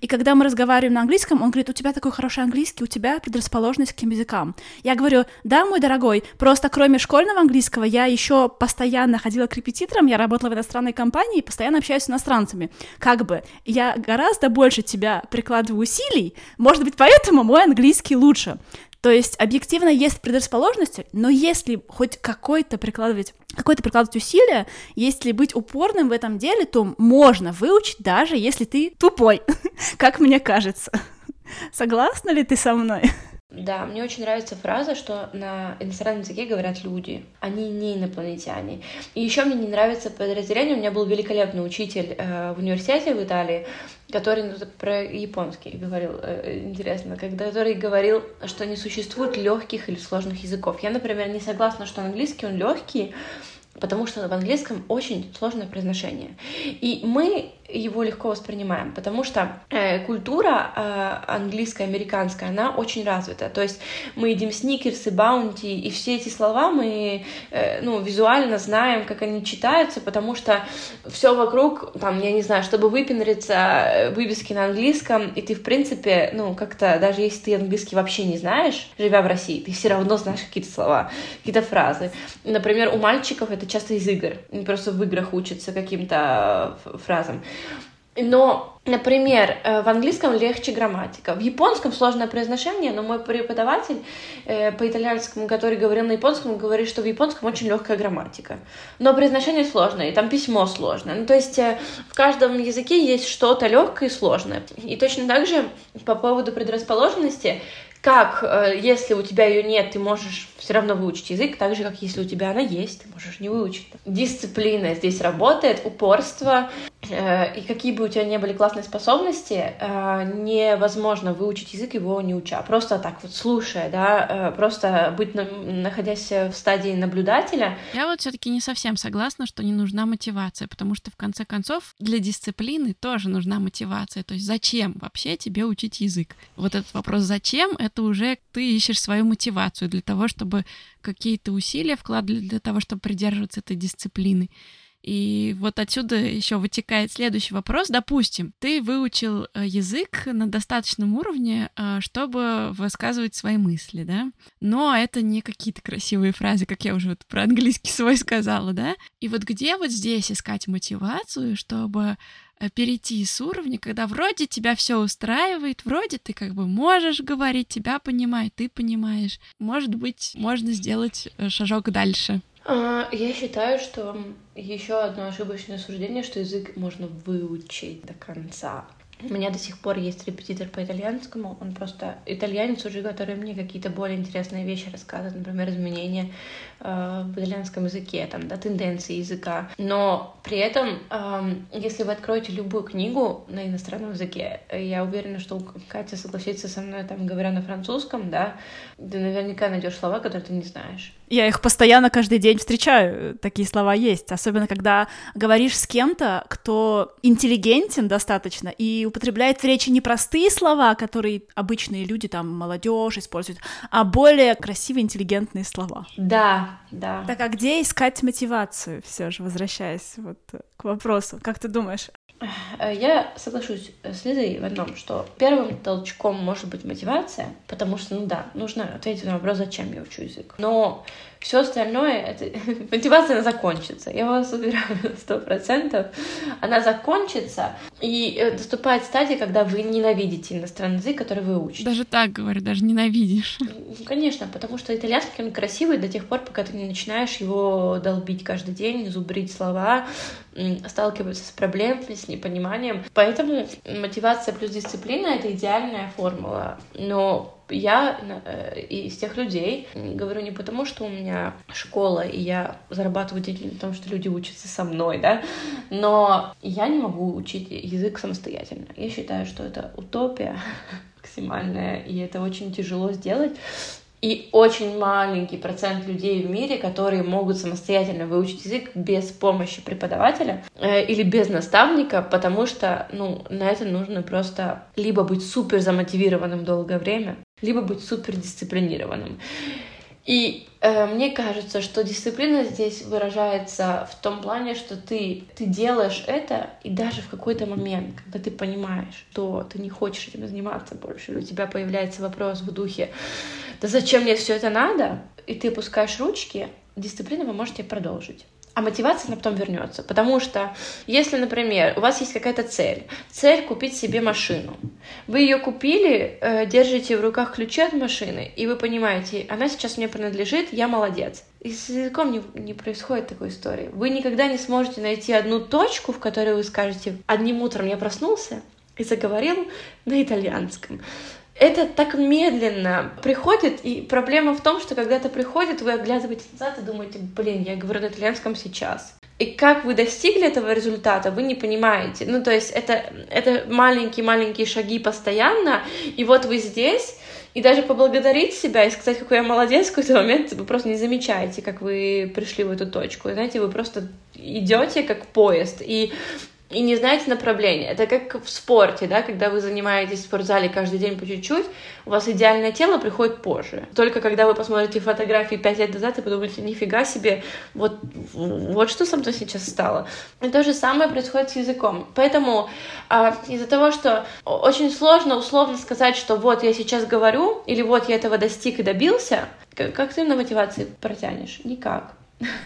И когда мы разговариваем на английском, он говорит, у тебя такой хороший английский, у тебя предрасположенность к языкам. Я говорю, да, мой дорогой, просто кроме школьного английского я еще постоянно ходила к репетиторам, я работала в иностранной компании и постоянно общаюсь с иностранцами. Как бы я гораздо больше тебя прикладываю усилий, может быть, поэтому мой английский лучше. То есть объективно есть предрасположенности, но если хоть какой-то прикладывать какое-то прикладывать усилие, если быть упорным в этом деле, то можно выучить, даже если ты тупой, как мне кажется. Согласна ли ты со мной? Да, мне очень нравится фраза, что на иностранном языке говорят люди, они не инопланетяне. И еще мне не нравится подразделение. У меня был великолепный учитель э, в университете в Италии, который ну, про японский говорил, э, интересно, когда, который говорил, что не существует легких или сложных языков. Я, например, не согласна, что английский он легкий, потому что в английском очень сложное произношение. И мы его легко воспринимаем, потому что э, культура э, английская, американская, она очень развита. То есть мы едим сникерсы, баунти, и все эти слова мы э, ну, визуально знаем, как они читаются, потому что все вокруг, там, я не знаю, чтобы выпендриться э, вывески на английском, и ты, в принципе, ну, как-то, даже если ты английский вообще не знаешь, живя в России, ты все равно знаешь какие-то слова, какие-то фразы. Например, у мальчиков это часто из игр, они просто в играх учатся каким-то э, фразам. Но, например, э, в английском легче грамматика. В японском сложное произношение, но мой преподаватель э, по итальянскому, который говорил на японском, говорит, что в японском очень легкая грамматика. Но произношение сложное, и там письмо сложное. Ну, то есть э, в каждом языке есть что-то легкое и сложное. И точно так же по поводу предрасположенности, как, если у тебя ее нет, ты можешь все равно выучить язык, так же, как если у тебя она есть, ты можешь не выучить. Дисциплина здесь работает, упорство, Э, и какие бы у тебя ни были классные способности, э, невозможно выучить язык его не уча. Просто так вот слушая, да, э, просто быть, находясь в стадии наблюдателя. Я вот все таки не совсем согласна, что не нужна мотивация, потому что, в конце концов, для дисциплины тоже нужна мотивация. То есть зачем вообще тебе учить язык? Вот этот вопрос «зачем?» — это уже ты ищешь свою мотивацию для того, чтобы какие-то усилия вкладывать для того, чтобы придерживаться этой дисциплины. И вот отсюда еще вытекает следующий вопрос. Допустим, ты выучил э, язык на достаточном уровне, э, чтобы высказывать свои мысли, да? Но это не какие-то красивые фразы, как я уже вот про английский свой сказала, да? И вот где вот здесь искать мотивацию, чтобы перейти с уровня, когда вроде тебя все устраивает, вроде ты как бы можешь говорить, тебя понимают, ты понимаешь. Может быть, можно сделать шажок дальше. А, я считаю, что еще одно ошибочное суждение, что язык можно выучить до конца. У меня до сих пор есть репетитор по итальянскому, он просто итальянец уже, который мне какие-то более интересные вещи рассказывает, например, изменения э, в итальянском языке, там, да, тенденции языка. Но при этом, э, если вы откроете любую книгу на иностранном языке, я уверена, что Катя согласится со мной, там, говоря на французском, да, ты наверняка найдешь слова, которые ты не знаешь. Я их постоянно каждый день встречаю, такие слова есть, особенно когда говоришь с кем-то, кто интеллигентен достаточно и употребляет в речи не простые слова, которые обычные люди, там, молодежь используют, а более красивые, интеллигентные слова. Да, да. Так а где искать мотивацию, все же, возвращаясь вот к вопросу? Как ты думаешь, Э, я соглашусь с Лизой в одном, что первым толчком может быть мотивация, потому что, ну да, нужно ответить на вопрос, зачем я учу язык. Но все остальное, это мотивация закончится. Я вас уверяю, сто процентов. Она закончится, и э, наступает стадия, когда вы ненавидите иностранный язык, который вы учите. Даже так говорю, даже ненавидишь. Конечно, потому что итальянский, он красивый до тех пор, пока ты не начинаешь его долбить каждый день, зубрить слова, сталкиваться с проблемами, с непониманием. Поэтому мотивация плюс дисциплина — это идеальная формула. Но я э, из тех людей говорю не потому, что у меня школа, и я зарабатываю деньги на том, что люди учатся со мной, да, но я не могу учить язык самостоятельно. Я считаю, что это утопия максимальная, и это очень тяжело сделать. И очень маленький процент людей в мире, которые могут самостоятельно выучить язык без помощи преподавателя э, или без наставника, потому что ну, на это нужно просто либо быть супер замотивированным долгое время, либо быть супер дисциплинированным. И э, мне кажется, что дисциплина здесь выражается в том плане, что ты, ты делаешь это, и даже в какой-то момент, когда ты понимаешь, что ты не хочешь этим заниматься больше, у тебя появляется вопрос в духе, да зачем мне все это надо? И ты опускаешь ручки, дисциплина поможет тебе продолжить. А мотивация она потом вернется. Потому что, если, например, у вас есть какая-то цель, цель купить себе машину, вы ее купили, э, держите в руках ключи от машины, и вы понимаете, она сейчас мне принадлежит, я молодец. И с языком не, не происходит такой истории. Вы никогда не сможете найти одну точку, в которой вы скажете, одним утром я проснулся и заговорил на итальянском это так медленно приходит, и проблема в том, что когда это приходит, вы оглядываетесь назад и думаете, блин, я говорю на итальянском сейчас. И как вы достигли этого результата, вы не понимаете. Ну, то есть это, это маленькие-маленькие шаги постоянно, и вот вы здесь, и даже поблагодарить себя и сказать, какой я молодец, в какой-то момент вы просто не замечаете, как вы пришли в эту точку. И, знаете, вы просто идете как поезд. И и не знаете направления. Это как в спорте, да, когда вы занимаетесь в спортзале каждый день по чуть-чуть, у вас идеальное тело приходит позже. Только когда вы посмотрите фотографии пять лет назад и подумаете, нифига себе, вот, вот что со мной сейчас стало. И то же самое происходит с языком. Поэтому а, из-за того, что очень сложно условно сказать, что вот я сейчас говорю, или вот я этого достиг и добился, как, как ты на мотивации протянешь? Никак.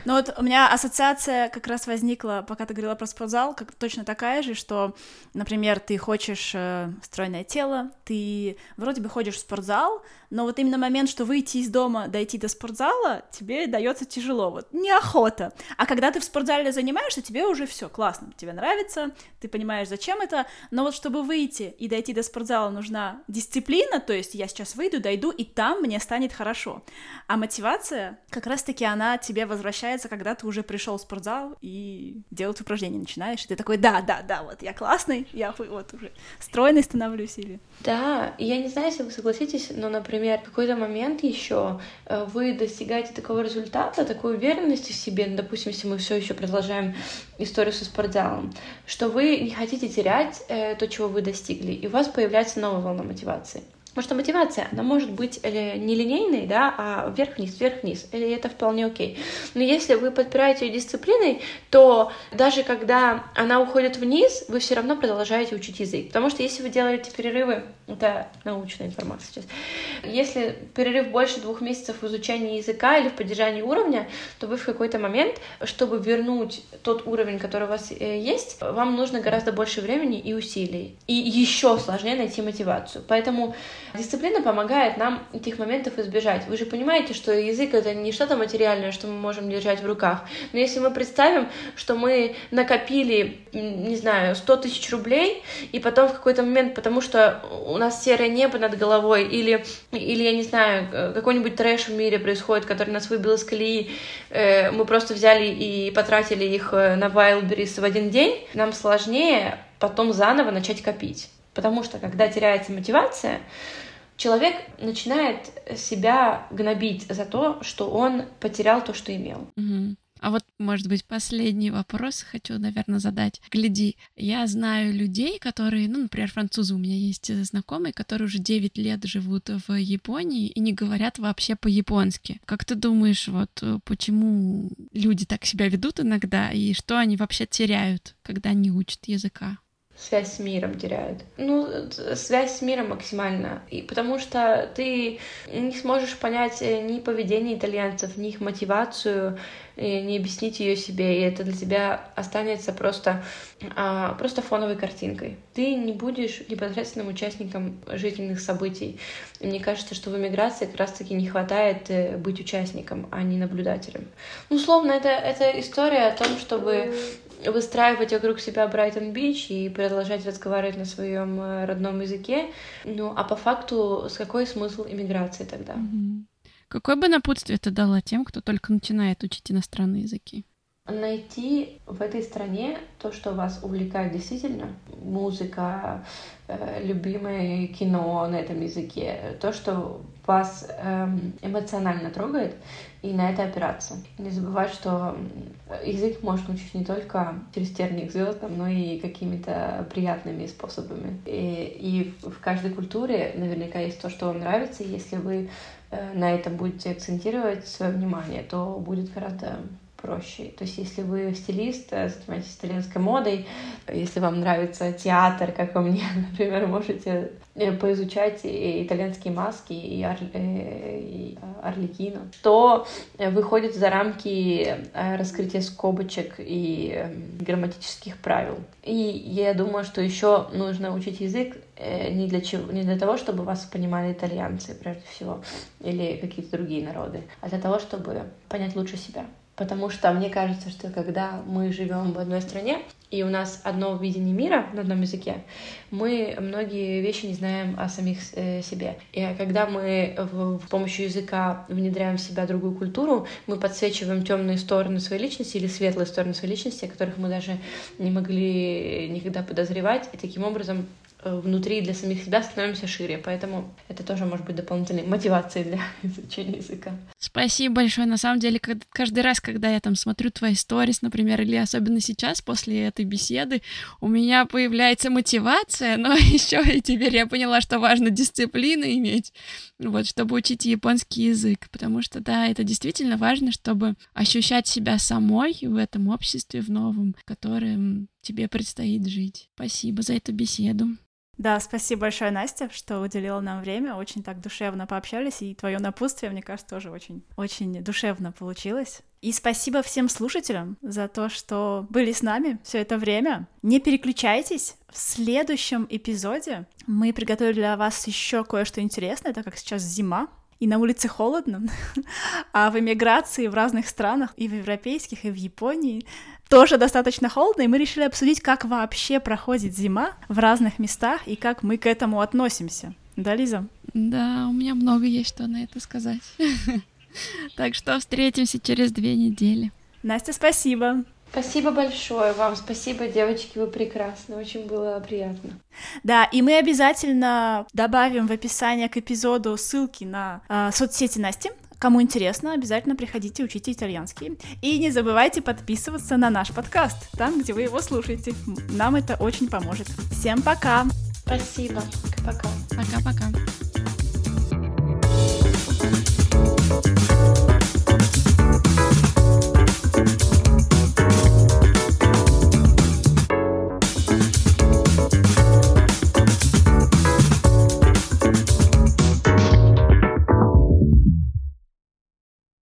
Ну вот у меня ассоциация как раз возникла, пока ты говорила про спортзал, как точно такая же, что, например, ты хочешь э, стройное тело, ты вроде бы ходишь в спортзал, но вот именно момент, что выйти из дома, дойти до спортзала, тебе дается тяжело, вот неохота. А когда ты в спортзале занимаешься, тебе уже все классно, тебе нравится, ты понимаешь, зачем это, но вот чтобы выйти и дойти до спортзала, нужна дисциплина, то есть я сейчас выйду, дойду, и там мне станет хорошо. А мотивация, как раз-таки она тебе возвращается, когда ты уже пришел в спортзал и делать упражнения начинаешь, и ты такой, да, да, да, вот я классный, я вот уже стройный становлюсь или... Да, я не знаю, если вы согласитесь, но, например, в какой-то момент еще э, вы достигаете такого результата, такой уверенности в себе, ну, допустим, если мы все еще продолжаем историю со спортзалом, что вы не хотите терять э, то, чего вы достигли, и у вас появляется новая волна мотивации. Потому что мотивация, она может быть э, не линейной, да, а вверх-вниз, вверх-вниз, и это вполне окей. Но если вы подпираете ее дисциплиной, то даже когда она уходит вниз, вы все равно продолжаете учить язык. Потому что если вы делаете перерывы, это научная информация сейчас, если перерыв больше двух месяцев в изучении языка или в поддержании уровня, то вы в какой-то момент, чтобы вернуть тот уровень, который у вас э, есть, вам нужно гораздо больше времени и усилий. И еще сложнее найти мотивацию. Поэтому Дисциплина помогает нам этих моментов избежать. Вы же понимаете, что язык это не что-то материальное, что мы можем держать в руках. Но если мы представим, что мы накопили, не знаю, 100 тысяч рублей, и потом в какой-то момент, потому что у нас серое небо над головой, или, или я не знаю, какой-нибудь трэш в мире происходит, который нас выбил из колеи, э, мы просто взяли и потратили их э, на Wildberries в один день, нам сложнее потом заново начать копить. Потому что когда теряется мотивация, человек начинает себя гнобить за то, что он потерял то, что имел. Угу. А вот, может быть, последний вопрос хочу, наверное, задать. Гляди, я знаю людей, которые, ну, например, французы у меня есть знакомые, которые уже 9 лет живут в Японии и не говорят вообще по-японски. Как ты думаешь, вот почему люди так себя ведут иногда и что они вообще теряют, когда не учат языка? Связь с миром теряют. Ну, связь с миром максимально. И потому что ты не сможешь понять э, ни поведение итальянцев, ни их мотивацию, не объяснить ее себе, и это для тебя останется просто, а, просто фоновой картинкой. Ты не будешь непосредственным участником жизненных событий. И мне кажется, что в эмиграции как раз-таки не хватает э, быть участником, а не наблюдателем. Ну, условно, это, это история о том, чтобы выстраивать вокруг себя Брайтон-Бич и продолжать разговаривать на своем э, родном языке. Ну, а по факту, с какой смысл иммиграции тогда? Какое бы напутствие ты дала тем, кто только начинает учить иностранные языки? Найти в этой стране то, что вас увлекает действительно, музыка, э, любимое кино на этом языке, то, что вас эм, эмоционально трогает, и на это опираться. Не забывать, что язык можно учить не только через терник звездам, но и какими-то приятными способами. И, и в каждой культуре наверняка есть то, что вам нравится, и если вы э, на этом будете акцентировать свое внимание, то будет гораздо проще. То есть, если вы стилист, э, занимаетесь итальянской модой, если вам нравится театр, как и мне, например, можете э, поизучать и итальянские маски и, ор, э, и орликино, то выходит за рамки раскрытия скобочек и грамматических правил. И я думаю, что еще нужно учить язык не для, чего, не для того, чтобы вас понимали итальянцы, прежде всего, или какие-то другие народы, а для того, чтобы понять лучше себя. Потому что мне кажется, что когда мы живем в одной стране, и у нас одно видение мира на одном языке, мы многие вещи не знаем о самих э, себе. И когда мы в, в помощью языка внедряем в себя другую культуру, мы подсвечиваем темные стороны своей личности или светлые стороны своей личности, о которых мы даже не могли никогда подозревать, и таким образом внутри для самих себя становимся шире. Поэтому это тоже может быть дополнительной мотивацией для изучения языка. Спасибо большое. На самом деле, каждый раз, когда я там смотрю твои сторис, например, или особенно сейчас, после этой беседы, у меня появляется мотивация, но еще и теперь я поняла, что важно дисциплину иметь, вот, чтобы учить японский язык. Потому что, да, это действительно важно, чтобы ощущать себя самой в этом обществе, в новом, в котором тебе предстоит жить. Спасибо за эту беседу. Да, спасибо большое, Настя, что уделила нам время. Очень так душевно пообщались, и твое напутствие, мне кажется, тоже очень, очень душевно получилось. И спасибо всем слушателям за то, что были с нами все это время. Не переключайтесь. В следующем эпизоде мы приготовили для вас еще кое-что интересное, так как сейчас зима, и на улице холодно, а в эмиграции в разных странах, и в европейских, и в Японии, тоже достаточно холодно, и мы решили обсудить, как вообще проходит зима в разных местах и как мы к этому относимся. Да, Лиза? Да, у меня много есть что на это сказать. Так что встретимся через две недели. Настя, спасибо. Спасибо большое вам, спасибо, девочки, вы прекрасны, очень было приятно. Да, и мы обязательно добавим в описание к эпизоду ссылки на э, соцсети Насти, Кому интересно, обязательно приходите, учите итальянский. И не забывайте подписываться на наш подкаст, там, где вы его слушаете. Нам это очень поможет. Всем пока! Спасибо. Пока. Пока-пока.